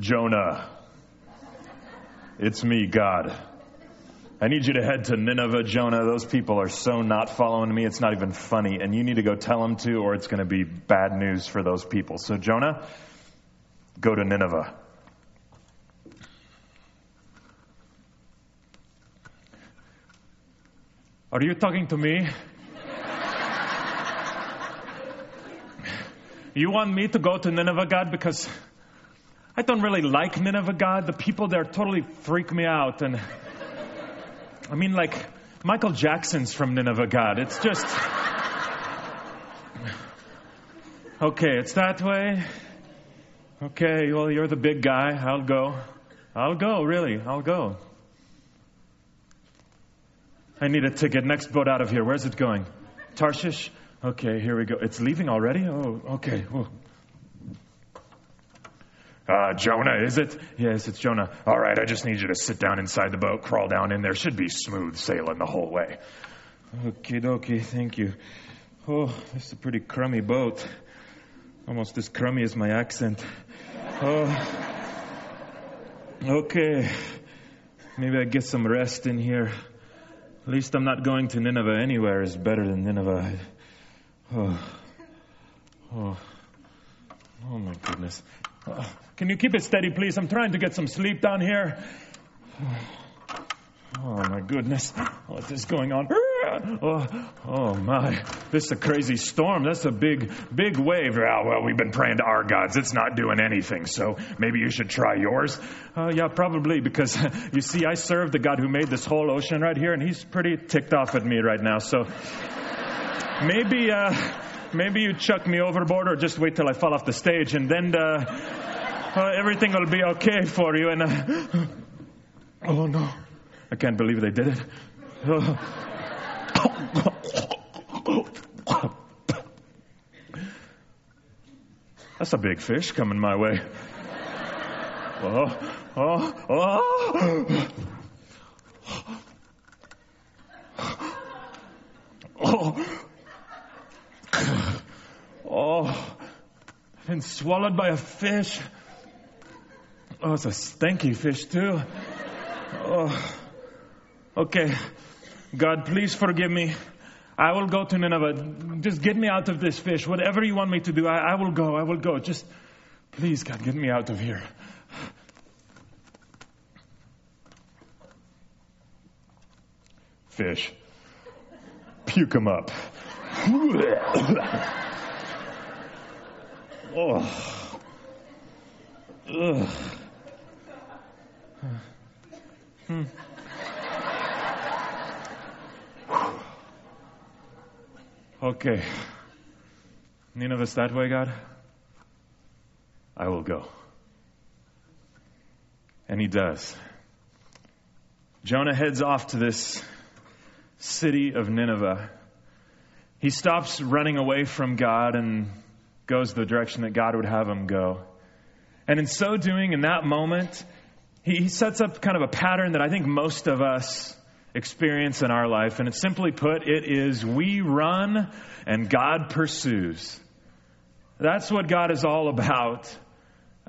Jonah, it's me, God. I need you to head to Nineveh, Jonah. Those people are so not following me, it's not even funny. And you need to go tell them to, or it's going to be bad news for those people. So, Jonah, go to Nineveh. Are you talking to me? you want me to go to Nineveh, God? Because I don't really like Nineveh, God. The people there totally freak me out. And I mean, like, Michael Jackson's from Nineveh, God. It's just. Okay, it's that way. Okay, well, you're the big guy. I'll go. I'll go, really. I'll go. I need a ticket. Next boat out of here. Where's it going? Tarshish? Okay, here we go. It's leaving already? Oh, okay. Uh, Jonah, is it? Yes, it's Jonah. All right, I just need you to sit down inside the boat, crawl down in there. Should be smooth sailing the whole way. Okie dokie, thank you. Oh, this is a pretty crummy boat. Almost as crummy as my accent. Oh. Okay. Maybe I get some rest in here. At least I'm not going to Nineveh. Anywhere is better than Nineveh. Oh. Oh. Oh my goodness. Can you keep it steady, please? I'm trying to get some sleep down here. Oh my goodness. What is going on? Oh, oh my. This is a crazy storm. That's a big, big wave. Oh, well, we've been praying to our gods. It's not doing anything. So maybe you should try yours. Uh, yeah, probably because you see, I serve the God who made this whole ocean right here and he's pretty ticked off at me right now. So maybe, uh, maybe you chuck me overboard or just wait till I fall off the stage and then uh, uh, everything will be okay for you. And uh, oh no, I can't believe they did it. That's a big fish coming my way. Oh, oh, oh. Oh. Oh. Been swallowed by a fish. Oh, it's a stinky fish too. Oh. Okay. God, please forgive me. I will go to Nineveh. Just get me out of this fish. Whatever you want me to do, I, I will go. I will go. Just, please, God, get me out of here. Fish. Puke him up. Oh. Ugh. Hmm. Okay. Nineveh's that way, God? I will go. And he does. Jonah heads off to this city of Nineveh. He stops running away from God and goes the direction that God would have him go. And in so doing, in that moment, he sets up kind of a pattern that I think most of us experience in our life. And it's simply put, it is we run and God pursues. That's what God is all about.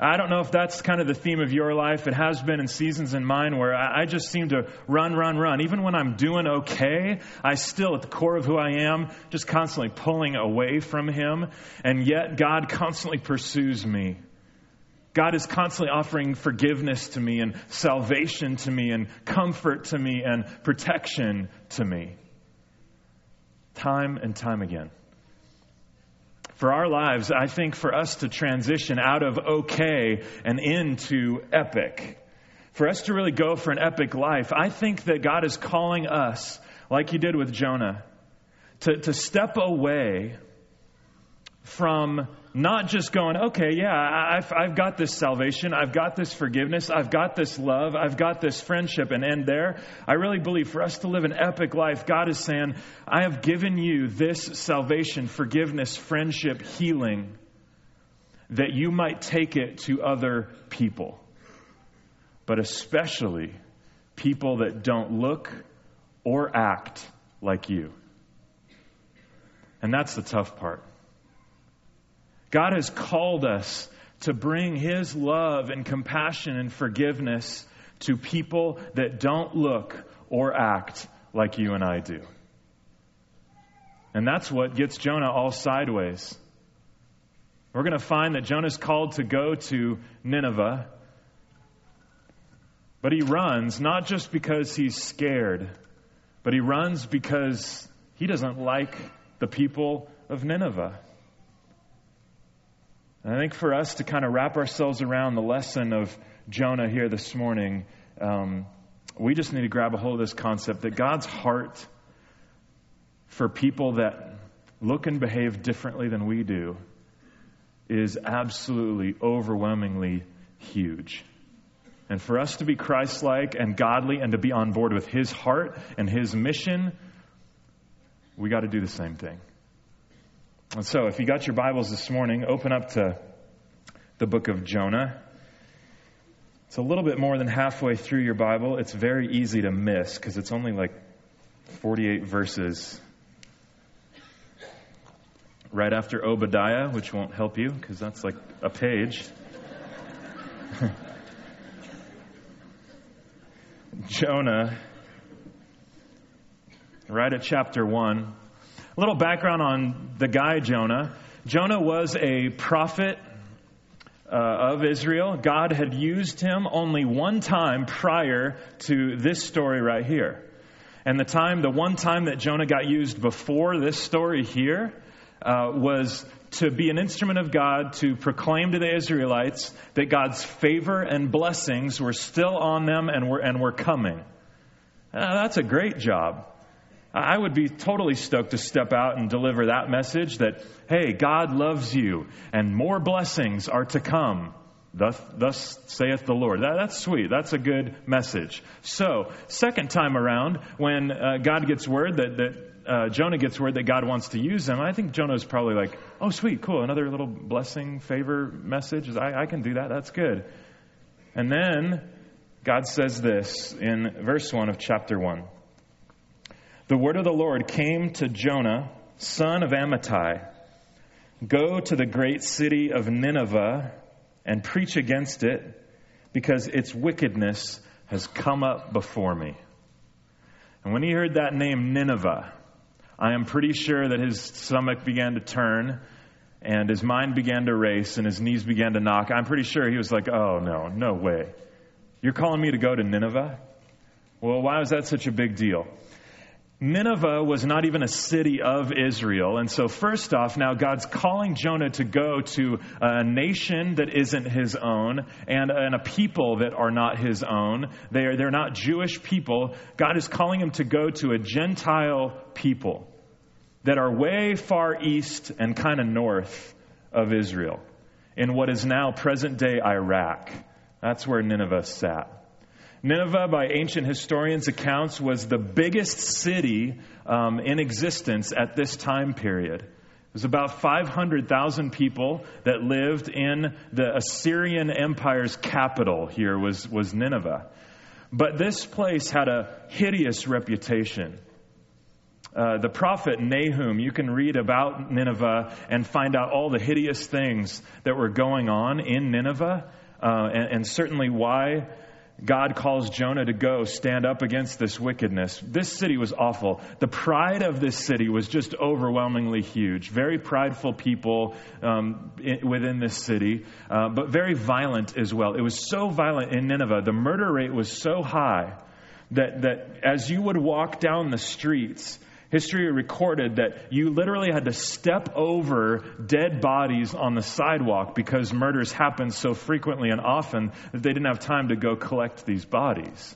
I don't know if that's kind of the theme of your life. It has been in seasons in mine where I just seem to run, run, run. Even when I'm doing okay, I still, at the core of who I am, just constantly pulling away from Him. And yet God constantly pursues me. God is constantly offering forgiveness to me and salvation to me and comfort to me and protection to me. Time and time again. For our lives, I think for us to transition out of okay and into epic, for us to really go for an epic life, I think that God is calling us, like He did with Jonah, to, to step away from not just going, okay, yeah, I've, I've got this salvation, I've got this forgiveness, I've got this love, I've got this friendship, and end there. I really believe for us to live an epic life, God is saying, I have given you this salvation, forgiveness, friendship, healing, that you might take it to other people, but especially people that don't look or act like you. And that's the tough part. God has called us to bring his love and compassion and forgiveness to people that don't look or act like you and I do. And that's what gets Jonah all sideways. We're going to find that Jonah's called to go to Nineveh, but he runs not just because he's scared, but he runs because he doesn't like the people of Nineveh. And I think for us to kind of wrap ourselves around the lesson of Jonah here this morning, um, we just need to grab a hold of this concept that God's heart for people that look and behave differently than we do is absolutely overwhelmingly huge. And for us to be Christ like and godly and to be on board with His heart and His mission, we got to do the same thing. And so, if you got your Bibles this morning, open up to the book of Jonah. It's a little bit more than halfway through your Bible. It's very easy to miss because it's only like 48 verses right after Obadiah, which won't help you because that's like a page. Jonah, right at chapter 1. A little background on the guy Jonah. Jonah was a prophet uh, of Israel. God had used him only one time prior to this story right here. And the time, the one time that Jonah got used before this story here, uh, was to be an instrument of God to proclaim to the Israelites that God's favor and blessings were still on them and were, and were coming. Uh, that's a great job. I would be totally stoked to step out and deliver that message that, hey, God loves you and more blessings are to come. Thus, thus saith the Lord. That, that's sweet. That's a good message. So, second time around, when uh, God gets word that, that uh, Jonah gets word that God wants to use him, I think Jonah is probably like, oh, sweet, cool, another little blessing, favor message. I, I can do that. That's good. And then God says this in verse 1 of chapter 1 The word of the Lord came to Jonah, son of Amittai Go to the great city of Nineveh and preach against it, because its wickedness has come up before me. And when he heard that name, Nineveh, I am pretty sure that his stomach began to turn and his mind began to race and his knees began to knock. I'm pretty sure he was like, oh, no, no way. You're calling me to go to Nineveh? Well, why was that such a big deal? Nineveh was not even a city of Israel. And so, first off, now God's calling Jonah to go to a nation that isn't his own and, and a people that are not his own. They are, they're not Jewish people. God is calling him to go to a Gentile people that are way far east and kind of north of Israel in what is now present day Iraq. That's where Nineveh sat. Nineveh, by ancient historians' accounts, was the biggest city um, in existence at this time period. It was about 500,000 people that lived in the Assyrian Empire's capital here was, was Nineveh. But this place had a hideous reputation. Uh, the prophet Nahum, you can read about Nineveh and find out all the hideous things that were going on in Nineveh, uh, and, and certainly why God calls Jonah to go stand up against this wickedness. This city was awful. The pride of this city was just overwhelmingly huge. Very prideful people um, in, within this city, uh, but very violent as well. It was so violent in Nineveh. The murder rate was so high that, that as you would walk down the streets, History recorded that you literally had to step over dead bodies on the sidewalk because murders happened so frequently and often that they didn't have time to go collect these bodies.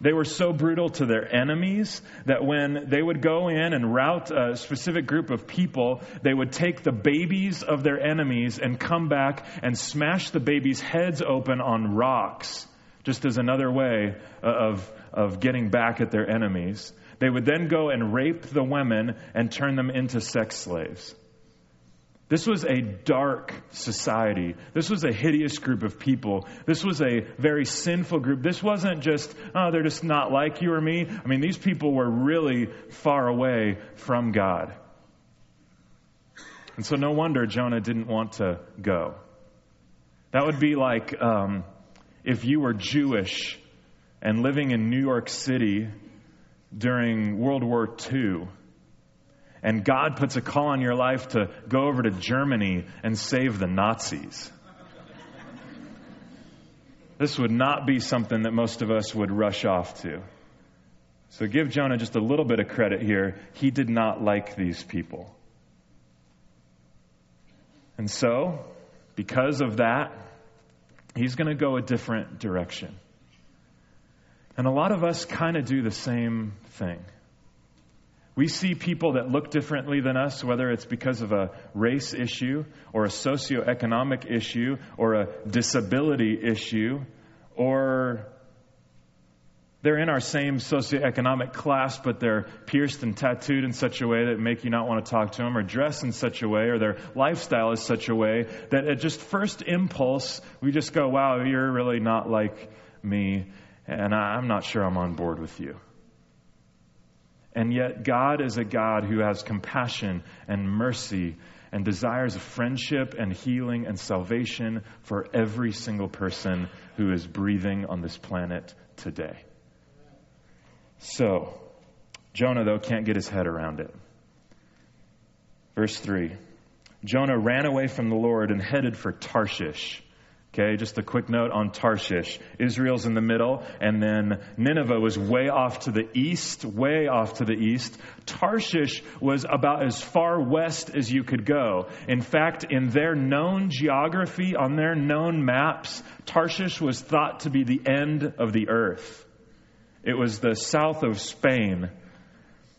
They were so brutal to their enemies that when they would go in and rout a specific group of people, they would take the babies of their enemies and come back and smash the babies' heads open on rocks, just as another way of, of getting back at their enemies. They would then go and rape the women and turn them into sex slaves. This was a dark society. This was a hideous group of people. This was a very sinful group. This wasn't just, oh, they're just not like you or me. I mean, these people were really far away from God. And so, no wonder Jonah didn't want to go. That would be like um, if you were Jewish and living in New York City during World War II, and God puts a call on your life to go over to Germany and save the Nazis. This would not be something that most of us would rush off to. So give Jonah just a little bit of credit here. He did not like these people. And so, because of that, he's going to go a different direction. And a lot of us kind of do the same thing. We see people that look differently than us, whether it's because of a race issue or a socioeconomic issue or a disability issue, or they're in our same socioeconomic class, but they're pierced and tattooed in such a way that make you not want to talk to them, or dressed in such a way, or their lifestyle is such a way that at just first impulse, we just go, wow, you're really not like me, and I'm not sure I'm on board with you. And yet, God is a God who has compassion and mercy and desires friendship and healing and salvation for every single person who is breathing on this planet today. So, Jonah, though, can't get his head around it. Verse 3 Jonah ran away from the Lord and headed for Tarshish. Okay, just a quick note on Tarshish. Israel's in the middle, and then Nineveh was way off to the east, way off to the east. Tarshish was about as far west as you could go. In fact, in their known geography, on their known maps, Tarshish was thought to be the end of the earth. It was the south of Spain.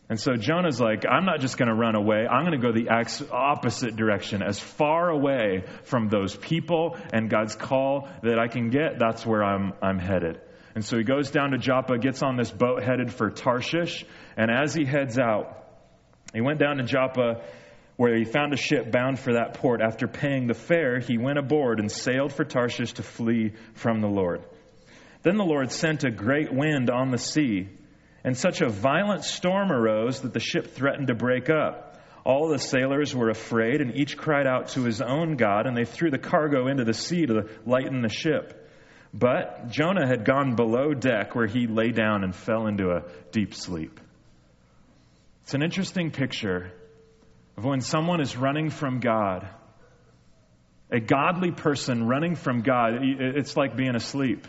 And so Jonah's like, I'm not just going to run away. I'm going to go the opposite direction. As far away from those people and God's call that I can get, that's where I'm, I'm headed. And so he goes down to Joppa, gets on this boat headed for Tarshish. And as he heads out, he went down to Joppa where he found a ship bound for that port. After paying the fare, he went aboard and sailed for Tarshish to flee from the Lord. Then the Lord sent a great wind on the sea and such a violent storm arose that the ship threatened to break up. All the sailors were afraid, and each cried out to his own God, and they threw the cargo into the sea to lighten the ship. But Jonah had gone below deck, where he lay down and fell into a deep sleep. It's an interesting picture of when someone is running from God. A godly person running from God, it's like being asleep.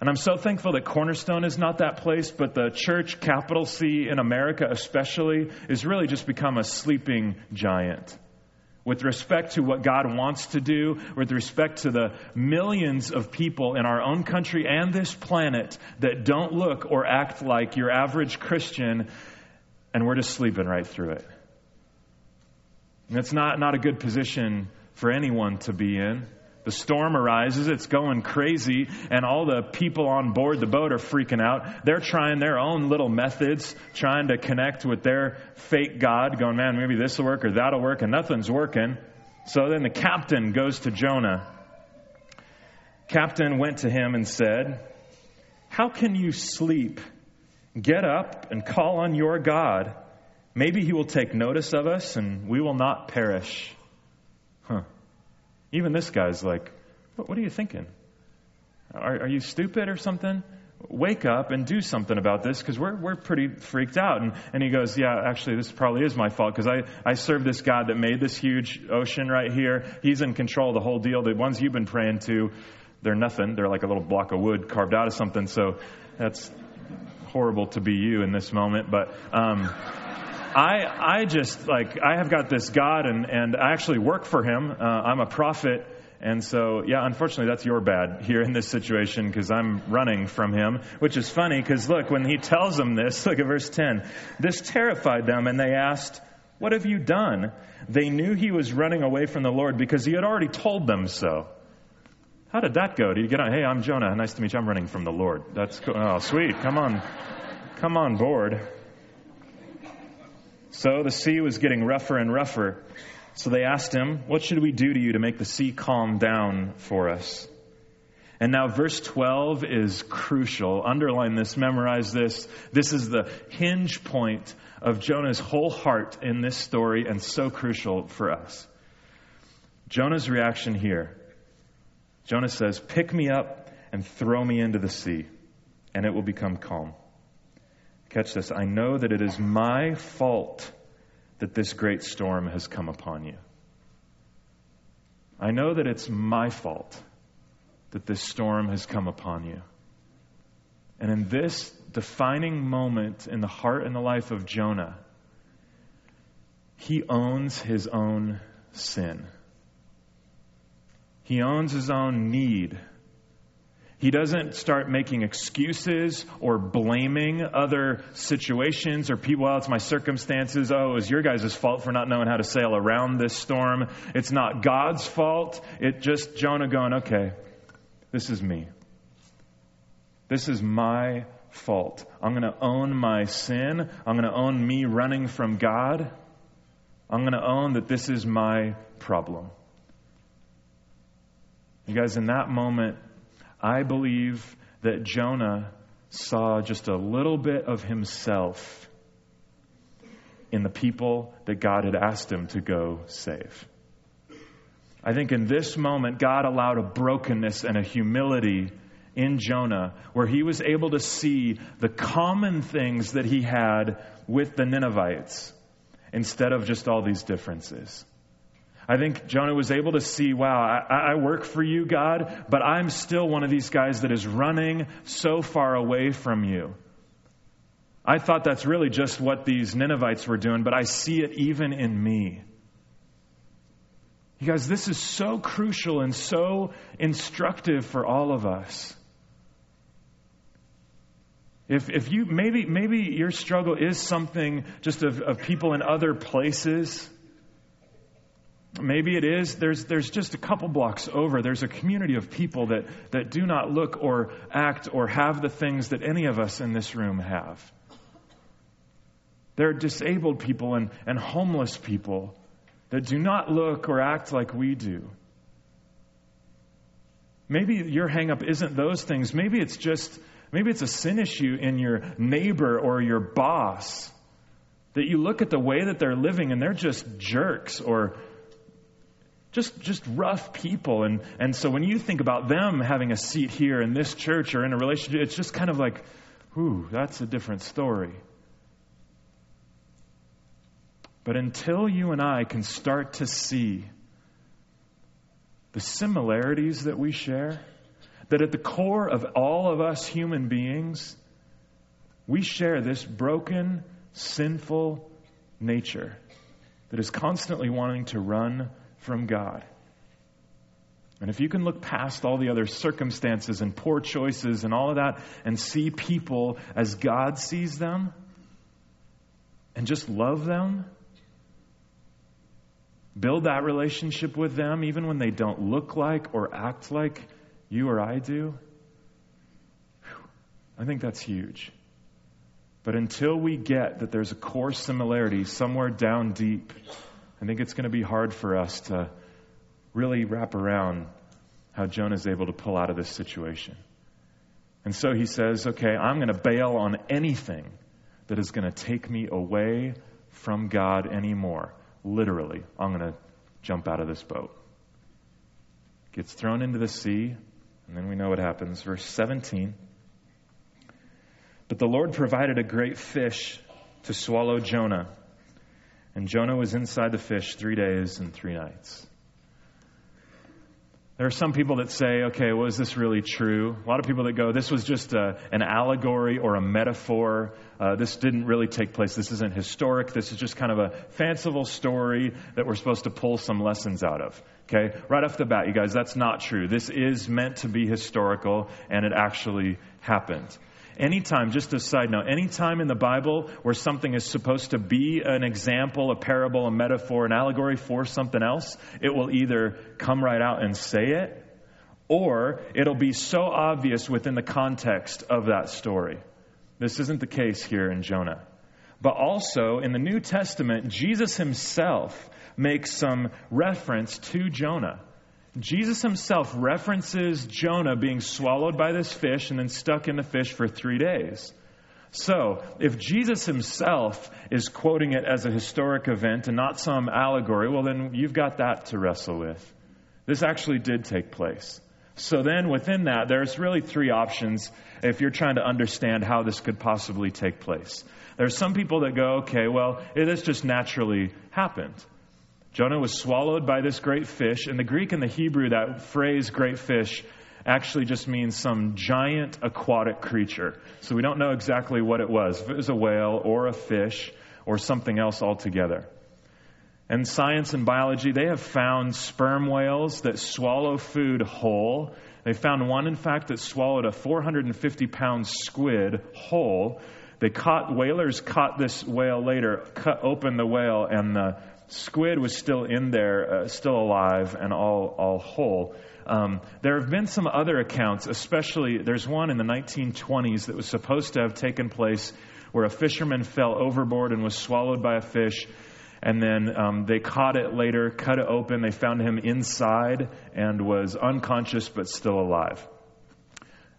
And I'm so thankful that Cornerstone is not that place, but the church, capital C, in America especially, is really just become a sleeping giant. With respect to what God wants to do, with respect to the millions of people in our own country and this planet that don't look or act like your average Christian, and we're just sleeping right through it. And it's not, not a good position for anyone to be in. The storm arises, it's going crazy, and all the people on board the boat are freaking out. They're trying their own little methods, trying to connect with their fake God, going, man, maybe this will work or that'll work, and nothing's working. So then the captain goes to Jonah. Captain went to him and said, How can you sleep? Get up and call on your God. Maybe he will take notice of us and we will not perish. Huh. Even this guy's like, what, are you thinking? Are, are you stupid or something? Wake up and do something about this because we're, we're pretty freaked out. And, and he goes, Yeah, actually, this probably is my fault because I, I serve this God that made this huge ocean right here. He's in control of the whole deal. The ones you've been praying to, they're nothing. They're like a little block of wood carved out of something. So that's horrible to be you in this moment. But. Um, I, I just like I have got this God and, and I actually work for him. Uh, I'm a prophet. And so, yeah, unfortunately, that's your bad here in this situation because I'm running from him, which is funny because look, when he tells them this, look at verse 10. This terrified them and they asked, What have you done? They knew he was running away from the Lord because he had already told them so. How did that go? Did you get on? Hey, I'm Jonah. Nice to meet you. I'm running from the Lord. That's cool. Oh, sweet. Come on. Come on board. So the sea was getting rougher and rougher. So they asked him, What should we do to you to make the sea calm down for us? And now, verse 12 is crucial. Underline this, memorize this. This is the hinge point of Jonah's whole heart in this story and so crucial for us. Jonah's reaction here Jonah says, Pick me up and throw me into the sea, and it will become calm. Catch this. I know that it is my fault that this great storm has come upon you. I know that it's my fault that this storm has come upon you. And in this defining moment in the heart and the life of Jonah, he owns his own sin. He owns his own need he doesn't start making excuses or blaming other situations or people. Well, it's my circumstances. Oh, it's your guys' fault for not knowing how to sail around this storm. It's not God's fault. It just Jonah going, okay, this is me. This is my fault. I'm going to own my sin. I'm going to own me running from God. I'm going to own that this is my problem. You guys, in that moment, I believe that Jonah saw just a little bit of himself in the people that God had asked him to go save. I think in this moment, God allowed a brokenness and a humility in Jonah where he was able to see the common things that he had with the Ninevites instead of just all these differences. I think Jonah was able to see, wow, I, I, work for you, God, but I'm still one of these guys that is running so far away from you. I thought that's really just what these Ninevites were doing, but I see it even in me. You guys, this is so crucial and so instructive for all of us. If, if you maybe maybe your struggle is something just of, of people in other places Maybe it is. There's, there's just a couple blocks over. There's a community of people that, that do not look or act or have the things that any of us in this room have. There are disabled people and, and homeless people that do not look or act like we do. Maybe your hangup isn't those things. Maybe it's just, maybe it's a sin issue in your neighbor or your boss. That you look at the way that they're living and they're just jerks or just just rough people. And and so when you think about them having a seat here in this church or in a relationship it's just kind of like ooh that's a different story. But until you and I can start to see the similarities that we share that at the core of all of us human beings we share this broken sinful nature that is constantly wanting to run from God. And if you can look past all the other circumstances and poor choices and all of that and see people as God sees them and just love them, build that relationship with them even when they don't look like or act like you or I do, I think that's huge. But until we get that there's a core similarity somewhere down deep, I think it's going to be hard for us to really wrap around how Jonah is able to pull out of this situation. And so he says, okay, I'm going to bail on anything that is going to take me away from God anymore. Literally, I'm going to jump out of this boat. Gets thrown into the sea, and then we know what happens. Verse 17. But the Lord provided a great fish to swallow Jonah and Jonah was inside the fish three days and three nights. There are some people that say, okay, was this really true? A lot of people that go, this was just a, an allegory or a metaphor. Uh, this didn't really take place. This isn't historic. This is just kind of a fanciful story that we're supposed to pull some lessons out of. Okay? Right off the bat, you guys, that's not true. This is meant to be historical, and it actually happened. Anytime, just a side note, anytime in the Bible where something is supposed to be an example, a parable, a metaphor, an allegory for something else, it will either come right out and say it, or it'll be so obvious within the context of that story. This isn't the case here in Jonah. But also in the New Testament, Jesus himself makes some reference to Jonah. Jesus himself references Jonah being swallowed by this fish and then stuck in the fish for three days. So, if Jesus himself is quoting it as a historic event and not some allegory, well, then you've got that to wrestle with. This actually did take place. So then within that, there's really three options if you're trying to understand how this could possibly take place. There's some people that go, okay, well, this just naturally happened. Jonah was swallowed by this great fish. In the Greek and the Hebrew, that phrase, great fish, actually just means some giant aquatic creature. So we don't know exactly what it was, if it was a whale or a fish or something else altogether. And science and biology, they have found sperm whales that swallow food whole. They found one, in fact, that swallowed a 450 pound squid whole. They caught, whalers caught this whale later, cut open the whale, and the squid was still in there, uh, still alive and all, all whole. Um, there have been some other accounts, especially there's one in the 1920s that was supposed to have taken place where a fisherman fell overboard and was swallowed by a fish and then um, they caught it later, cut it open. They found him inside and was unconscious but still alive.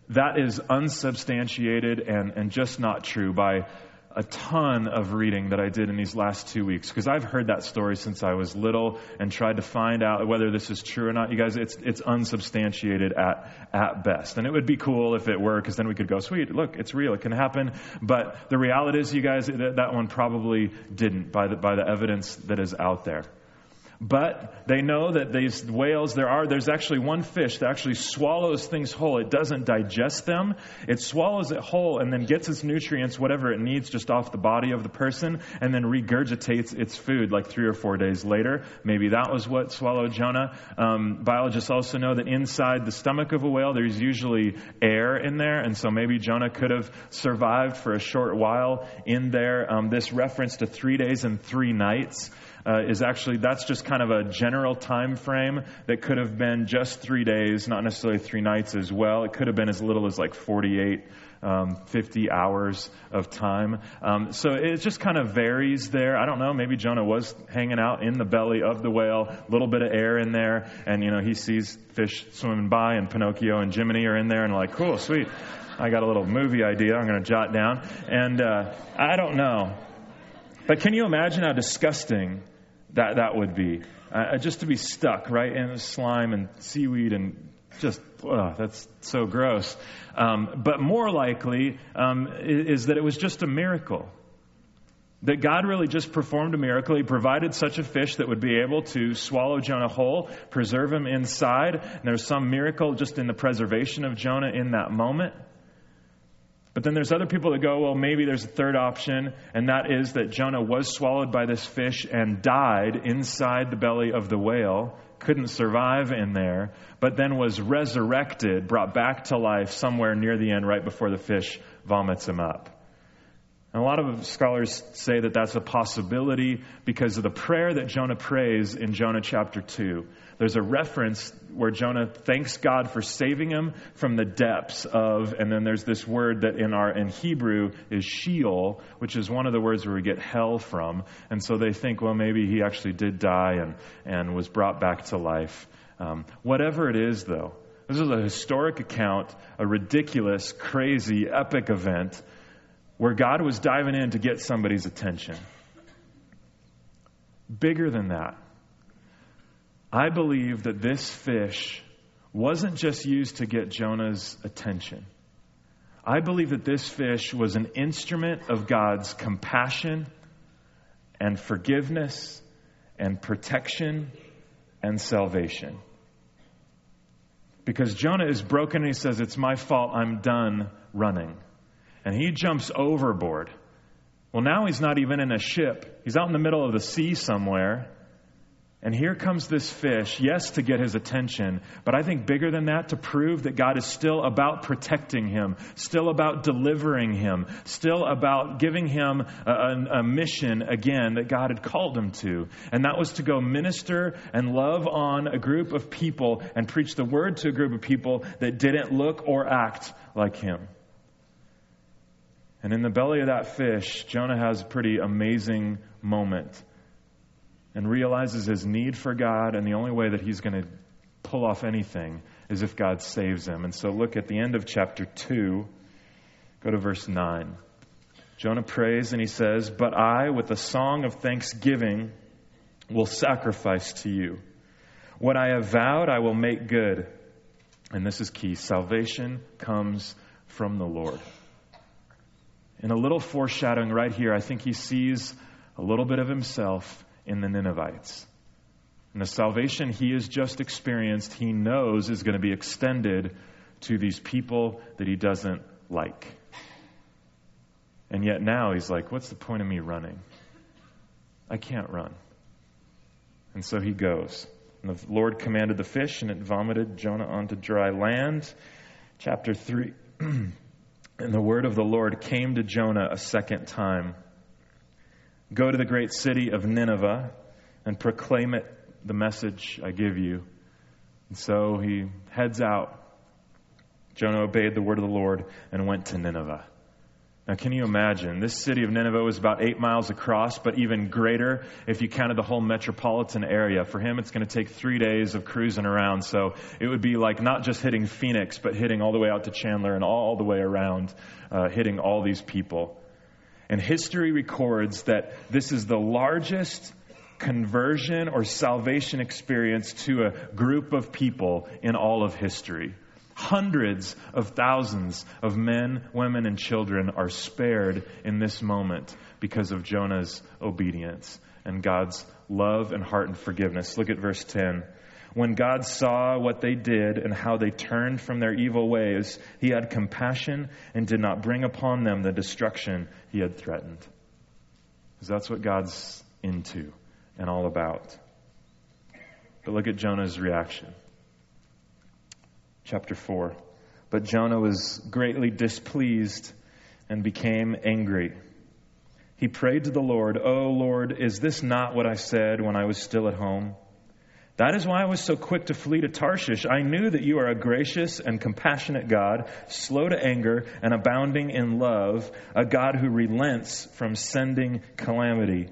That is unsubstantiated and, and just not true by a ton of reading that I did in these last two weeks because I've heard that story since I was little and tried to find out whether this is true or not. You guys, it's it's unsubstantiated at at best, and it would be cool if it were because then we could go, sweet, look, it's real, it can happen. But the reality is, you guys, that, that one probably didn't by the by the evidence that is out there. But they know that these whales, there are, there's actually one fish that actually swallows things whole. It doesn't digest them. It swallows it whole and then gets its nutrients, whatever it needs, just off the body of the person and then regurgitates its food like three or four days later. Maybe that was what swallowed Jonah. Um, biologists also know that inside the stomach of a whale, there's usually air in there. And so maybe Jonah could have survived for a short while in there. Um, this reference to three days and three nights uh, is actually that's just kind of a general time frame that could have been just three days, not necessarily three nights as well. It could have been as little as like 48. Um, 50 hours of time. Um, so it just kind of varies there. I don't know. Maybe Jonah was hanging out in the belly of the whale, a little bit of air in there, and you know he sees fish swimming by, and Pinocchio and Jiminy are in there, and like, cool, sweet. I got a little movie idea. I'm going to jot down, and uh, I don't know. But can you imagine how disgusting that, that would be? Uh, just to be stuck right in slime and seaweed and just, ugh, that's so gross. Um, but more likely um, is that it was just a miracle. That God really just performed a miracle. He provided such a fish that would be able to swallow Jonah whole, preserve him inside. And there's some miracle just in the preservation of Jonah in that moment. But then there's other people that go, well, maybe there's a third option, and that is that Jonah was swallowed by this fish and died inside the belly of the whale, couldn't survive in there, but then was resurrected, brought back to life somewhere near the end, right before the fish vomits him up. And a lot of scholars say that that's a possibility because of the prayer that Jonah prays in Jonah chapter 2. There's a reference where Jonah thanks God for saving him from the depths of, and then there's this word that in our in Hebrew is Sheol, which is one of the words where we get hell from. And so they think, well, maybe he actually did die and, and was brought back to life. Um, whatever it is, though, this is a historic account, a ridiculous, crazy, epic event where God was diving in to get somebody's attention. Bigger than that, I believe that this fish wasn't just used to get Jonah's attention. I believe that this fish was an instrument of God's compassion and forgiveness and protection and salvation. Because Jonah is broken and he says, It's my fault, I'm done running and he jumps overboard. Well, now he's not even in a ship. He's out in the middle of the sea somewhere. And here comes this fish, yes, to get his attention, but I think bigger than that, to prove that God is still about protecting him, still about delivering him, still about giving him a, a, a, mission again that God had called him to. And that was to go minister and love on a group of people and preach the word to a group of people that didn't look or act like him. And in the belly of that fish, Jonah has a pretty amazing moment and realizes his need for God, and the only way that he's going to pull off anything is if God saves him. And so look at the end of chapter 2, go to verse 9. Jonah prays and he says, But I, with a song of thanksgiving, will sacrifice to you. What I have vowed, I will make good. And this is key salvation comes from the Lord. In a little foreshadowing right here, I think he sees a little bit of himself in the Ninevites. And the salvation he has just experienced, he knows is going to be extended to these people that he doesn't like. And yet now he's like, what's the point of me running? I can't run. And so he goes. And the Lord commanded the fish, and it vomited Jonah onto dry land. Chapter 3. and the word of the Lord came to Jonah a second time Go to the great city of Nineveh and proclaim it the message I give you. And so he heads out. Jonah obeyed the word of the Lord and went to Nineveh. Now, can you imagine? This city of Nineveh was about eight miles across, but even greater if you counted the whole metropolitan area. For him, it's going to take three days of cruising around. So it would be like not just hitting Phoenix, but hitting all the way out to Chandler and all the way around, uh, hitting all these people. And history records that this is the largest conversion or salvation experience to a group of people in all of history. Hundreds of thousands of men, women, and children are spared in this moment because of Jonah's obedience and God's love and heart and forgiveness. Look at verse 10. When God saw what they did and how they turned from their evil ways, he had compassion and did not bring upon them the destruction he had threatened. Because that's what God's into and all about. But look at Jonah's reaction chapter 4. But Jonah was greatly displeased and became angry. He prayed to the Lord, Oh Lord, is this not what I said when I was still at home? That is why I was so quick to flee to Tarshish. I knew that you are a gracious and compassionate God, slow to anger and abounding in love, a God who relents from sending calamity.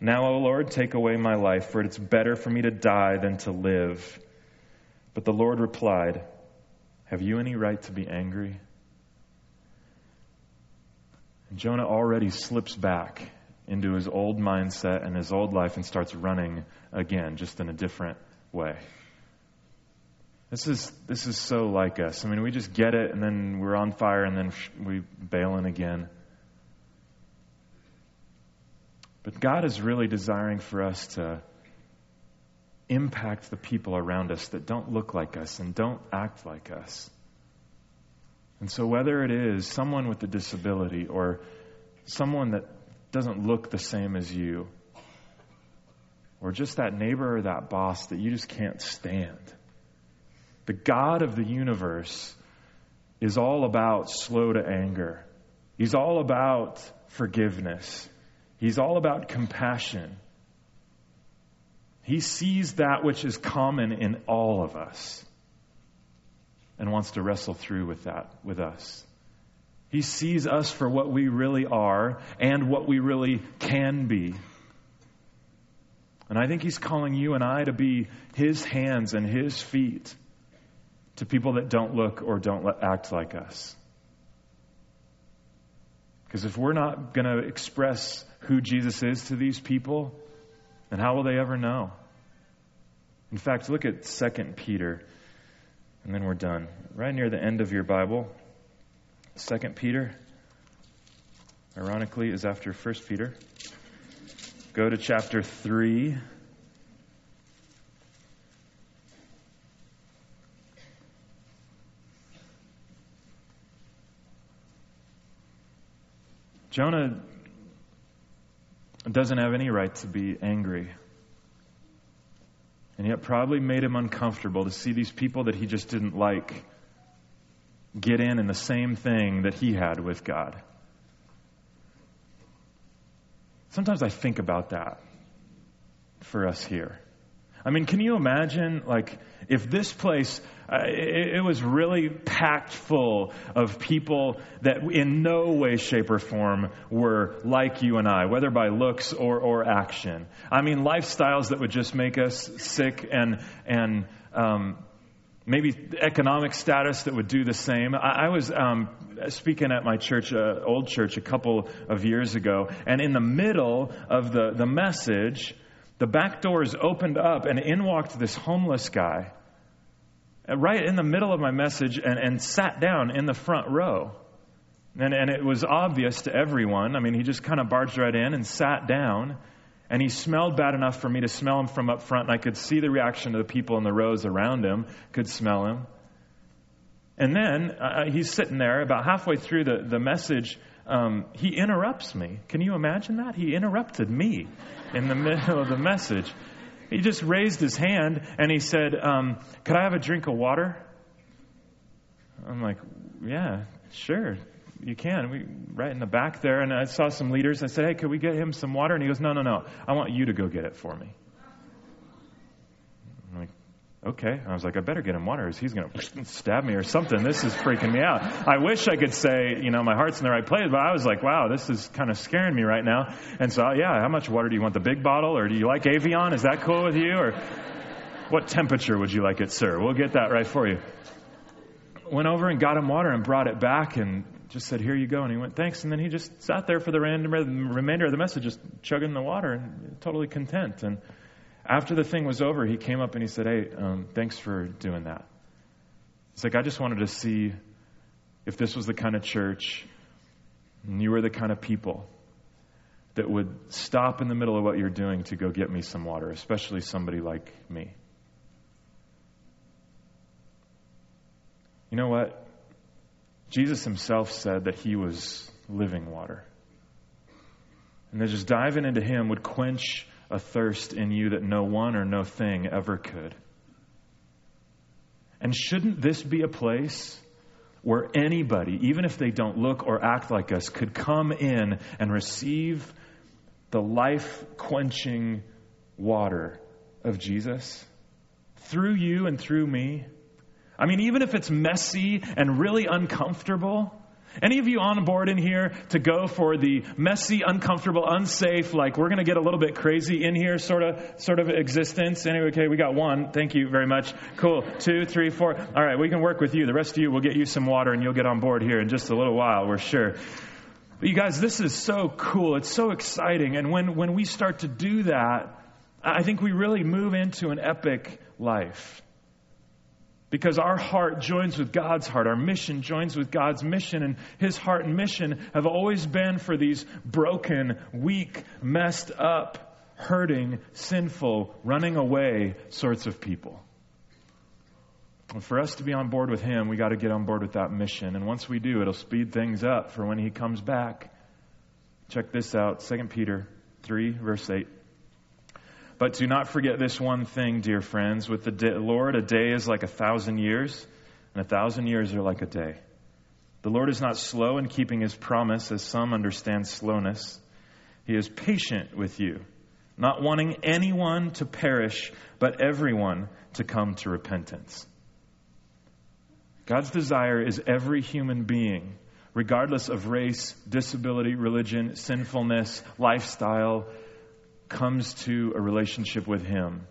Now, O Lord, take away my life, for it's better for me to die than to live. But the Lord replied, Have you any right to be angry? And Jonah already slips back into his old mindset and his old life and starts running again, just in a different way. This is, this is so like us. I mean, we just get it and then we're on fire and then we bail in again. But God is really desiring for us to impact the people around us that don't look like us and don't act like us. And so, whether it is someone with a disability or someone that doesn't look the same as you, or just that neighbor or that boss that you just can't stand, the God of the universe is all about slow to anger. He's all about forgiveness. He's all about compassion. He sees that which is common in all of us and wants to wrestle through with that with us. He sees us for what we really are and what we really can be. And I think He's calling you and I to be His hands and His feet to people that don't look or don't act like us. Because if we're not going to express who Jesus is to these people, then how will they ever know? In fact, look at 2 Peter, and then we're done. Right near the end of your Bible, 2 Peter, ironically, is after 1 Peter. Go to chapter 3. Jonah doesn't have any right to be angry and yet probably made him uncomfortable to see these people that he just didn't like get in in the same thing that he had with God. Sometimes I think about that for us here. I mean, can you imagine, like, if this place, uh, it, it, was really packed full of people that in no way, shape, or form were like you and I, whether by looks or, or action. I mean, lifestyles that would just make us sick and, and, um, maybe economic status that would do the same. I, I was um, speaking at my church, uh, old church, a couple of years ago, and in the middle of the, the message, the back doors opened up, and in walked this homeless guy. right in the middle of my message and, and sat down in the front row. And, and it was obvious to everyone. I mean, he just kind of barged right in and sat down. And he smelled bad enough for me to smell him from up front, and I could see the reaction of the people in the rows around him, could smell him. And then uh, uh, he's sitting there about halfway through the, the message. Um, he interrupts me. Can you imagine that? He interrupted me in the middle of the message. He just raised his hand and he said, um, Could I have a drink of water? I'm like, Yeah, sure you can. We right in the back there, and I saw some leaders. I said, "Hey, could we get him some water?" And he goes, "No, no, no. I want you to go get it for me." "Okay." I was like, "I better get him water, or he's going to stab me or something." This is freaking me out. I wish I could say, you know, my heart's in the right place, but I was like, "Wow, this is kind of scaring me right now." And so, yeah, how much water do you want? The big bottle, or do you like Evian? Is that cool with you, or what temperature would you like it, sir? We'll get that right for you went over and got him water and brought it back and just said, Here you go. And he went, Thanks. And then he just sat there for the remainder of the message, just chugging the water and totally content. And after the thing was over, he came up and he said, Hey, um, thanks for doing that. It's like, I just wanted to see if this was the kind of church and you were the kind of people that would stop in the middle of what you're doing to go get me some water, especially somebody like me. You know what? Jesus himself said that he was living water. And that just diving into him would quench a thirst in you that no one or no thing ever could. And shouldn't this be a place where anybody, even if they don't look or act like us, could come in and receive the life quenching water of Jesus through you and through me? I mean, even if it's messy and really uncomfortable, any of you on board in here to go for the messy, uncomfortable, unsafe, like we're going to get a little bit crazy in here sort of sort of existence? Anyway, okay, we got one. Thank you very much. Cool. Two, three, four. All right, we can work with you. The rest of you, we'll get you some water and you'll get on board here in just a little while, we're sure. But you guys, this is so cool. It's so exciting. And when, when we start to do that, I think we really move into an epic life. Because our heart joins with God's heart. Our mission joins with God's mission. And His heart and mission have always been for these broken, weak, messed up, hurting, sinful, running away sorts of people. And for us to be on board with Him, we got to get on board with that mission. And once we do, it'll speed things up for when He comes back. Check this out 2 Peter 3, verse 8. But do not forget this one thing, dear friends. With the day, Lord, a day is like a thousand years, and a thousand years are like a day. The Lord is not slow in keeping his promise, as some understand slowness. He is patient with you, not wanting anyone to perish, but everyone to come to repentance. God's desire is every human being, regardless of race, disability, religion, sinfulness, lifestyle, comes to a relationship with Him,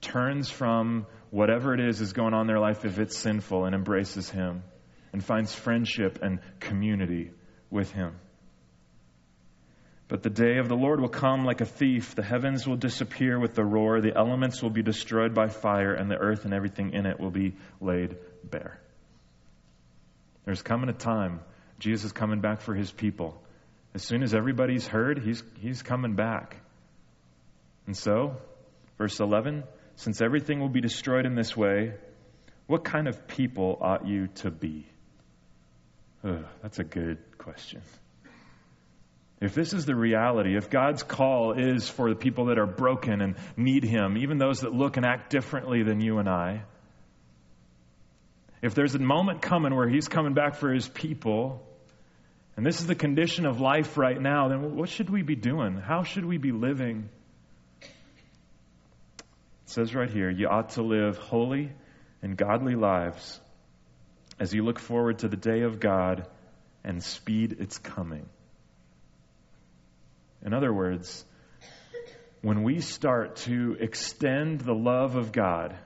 turns from whatever it is is going on in their life if it's sinful and embraces Him, and finds friendship and community with Him. But the day of the Lord will come like a thief. The heavens will disappear with the roar, the elements will be destroyed by fire, and the earth and everything in it will be laid bare. There's coming a time, Jesus is coming back for his people. As soon as everybody's heard, he's, he's coming back. And so, verse 11, since everything will be destroyed in this way, what kind of people ought you to be? Ugh, that's a good question. If this is the reality, if God's call is for the people that are broken and need Him, even those that look and act differently than you and I, if there's a moment coming where He's coming back for His people, and this is the condition of life right now, then what should we be doing? How should we be living? It says right here, you ought to live holy and godly lives as you look forward to the day of God and speed its coming. In other words, when we start to extend the love of God,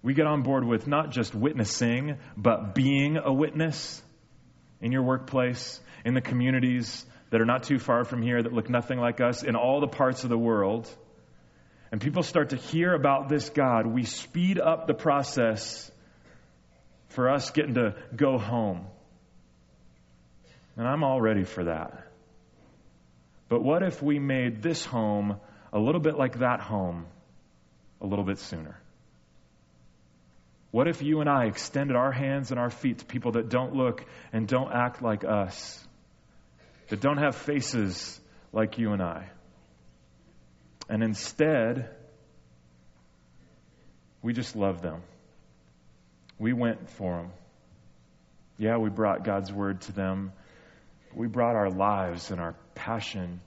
we get on board with not just witnessing, but being a witness in your workplace, in the communities that are not too far from here, that look nothing like us, in all the parts of the world and people start to hear about this God, we speed up the process for us getting to go home. And I'm all ready for that. But what if we made this home a little bit like that home a little bit sooner? What if you and I extended our hands and our feet to people that don't look and don't act like us, that don't have faces like you and I? And instead, we just love them. We went for them. Yeah, we brought God's word to them. We brought our lives and our passion,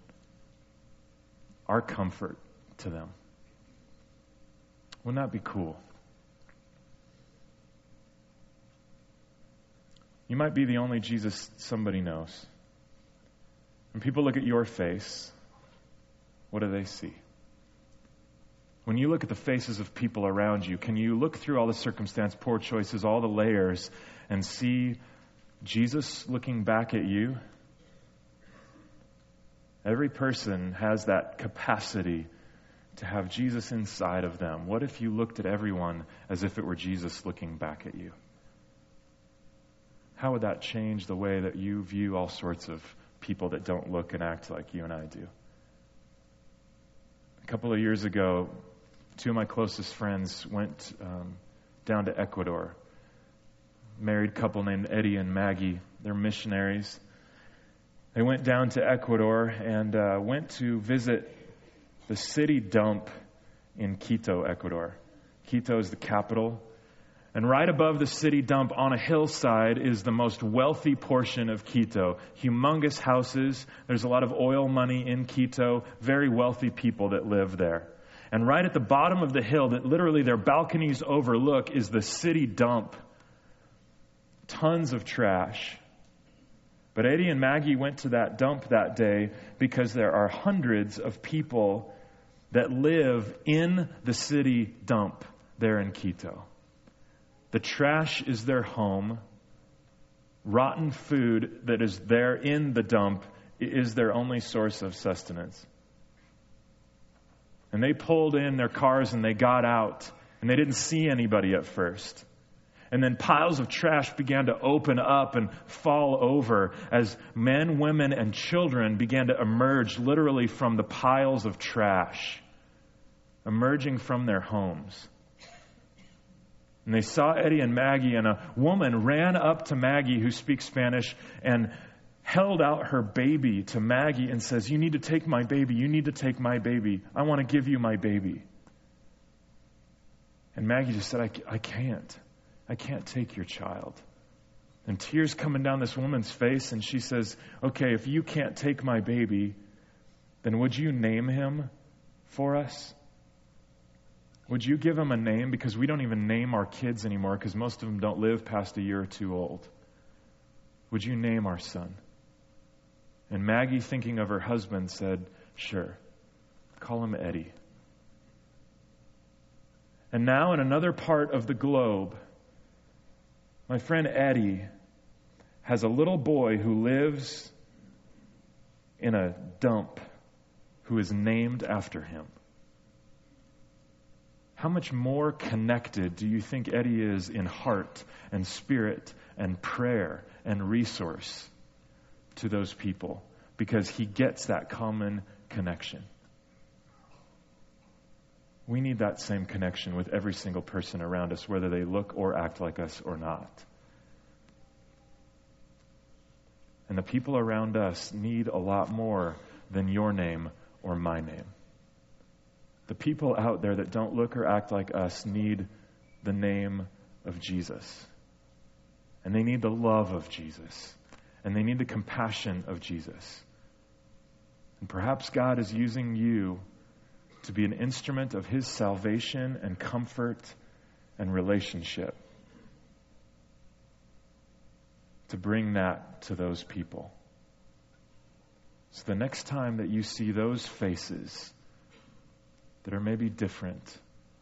our comfort to them. Wouldn't that be cool? You might be the only Jesus somebody knows. When people look at your face, what do they see? When you look at the faces of people around you, can you look through all the circumstance, poor choices, all the layers, and see Jesus looking back at you? Every person has that capacity to have Jesus inside of them. What if you looked at everyone as if it were Jesus looking back at you? How would that change the way that you view all sorts of people that don't look and act like you and I do? A couple of years ago, two of my closest friends went um, down to Ecuador. Married couple named Eddie and Maggie. They're missionaries. They went down to Ecuador and uh, went to visit the city dump in Quito, Ecuador. Quito is the capital. And right above the city dump on a hillside is the most wealthy portion of Quito. Humongous houses. There's a lot of oil money in Quito. Very wealthy people that live there. And right at the bottom of the hill, that literally their balconies overlook, is the city dump. Tons of trash. But Eddie and Maggie went to that dump that day because there are hundreds of people that live in the city dump there in Quito. The trash is their home. Rotten food that is there in the dump is their only source of sustenance. And they pulled in their cars and they got out, and they didn't see anybody at first. And then piles of trash began to open up and fall over as men, women, and children began to emerge literally from the piles of trash, emerging from their homes. And they saw Eddie and Maggie, and a woman ran up to Maggie, who speaks Spanish, and held out her baby to Maggie and says, You need to take my baby. You need to take my baby. I want to give you my baby. And Maggie just said, I, I can't. I can't take your child. And tears coming down this woman's face, and she says, Okay, if you can't take my baby, then would you name him for us? Would you give him a name? Because we don't even name our kids anymore because most of them don't live past a year or two old. Would you name our son? And Maggie, thinking of her husband, said, Sure. Call him Eddie. And now, in another part of the globe, my friend Eddie has a little boy who lives in a dump who is named after him. How much more connected do you think Eddie is in heart and spirit and prayer and resource to those people? Because he gets that common connection. We need that same connection with every single person around us, whether they look or act like us or not. And the people around us need a lot more than your name or my name. The people out there that don't look or act like us need the name of Jesus. And they need the love of Jesus. And they need the compassion of Jesus. And perhaps God is using you to be an instrument of his salvation and comfort and relationship. To bring that to those people. So the next time that you see those faces that are maybe different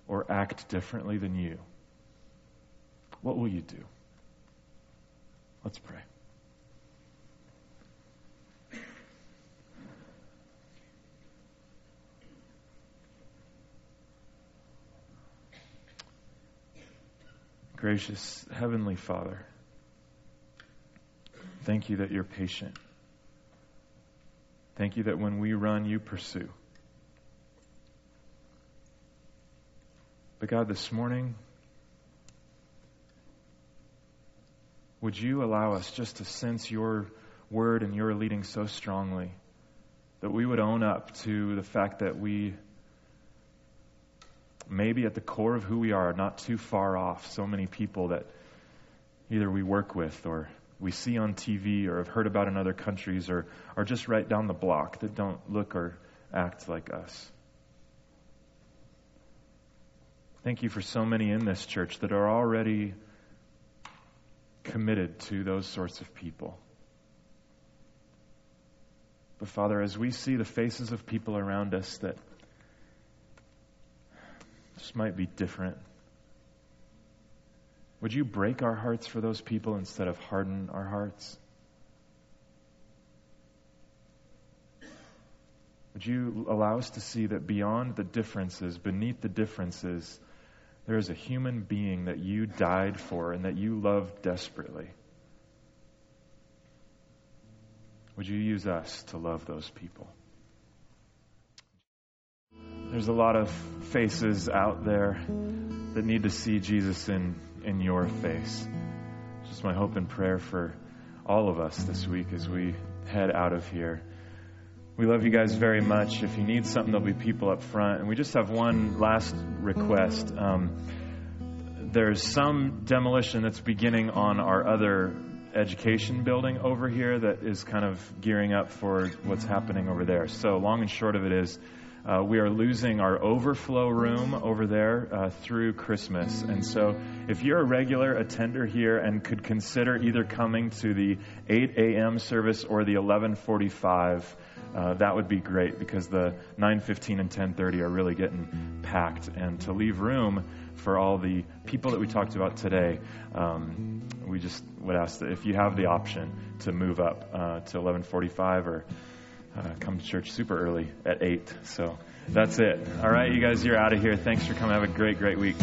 or act differently than you, what will you do? Let's pray. Gracious Heavenly Father, thank you that you're patient. Thank you that when we run, you pursue. But God, this morning, would you allow us just to sense your word and your leading so strongly that we would own up to the fact that we maybe at the core of who we are, not too far off so many people that either we work with or we see on TV or have heard about in other countries or are just right down the block that don't look or act like us. Thank you for so many in this church that are already committed to those sorts of people. But Father, as we see the faces of people around us that just might be different, would you break our hearts for those people instead of harden our hearts? Would you allow us to see that beyond the differences, beneath the differences, there is a human being that you died for and that you love desperately? Would you use us to love those people? There's a lot of faces out there that need to see Jesus in, in your face. Just my hope and prayer for all of us this week as we head out of here. We love you guys very much. If you need something, there'll be people up front. And we just have one last request. Um, there's some demolition that's beginning on our other education building over here that is kind of gearing up for what's happening over there. So, long and short of it is, uh, we are losing our overflow room over there uh, through Christmas. And so, if you're a regular attender here and could consider either coming to the 8 a.m. service or the 1145, uh, that would be great because the 9:15 and 10:30 are really getting packed, and to leave room for all the people that we talked about today, um, we just would ask that if you have the option to move up uh, to 11:45 or uh, come to church super early at 8. So that's it. All right, you guys, you're out of here. Thanks for coming. Have a great, great week.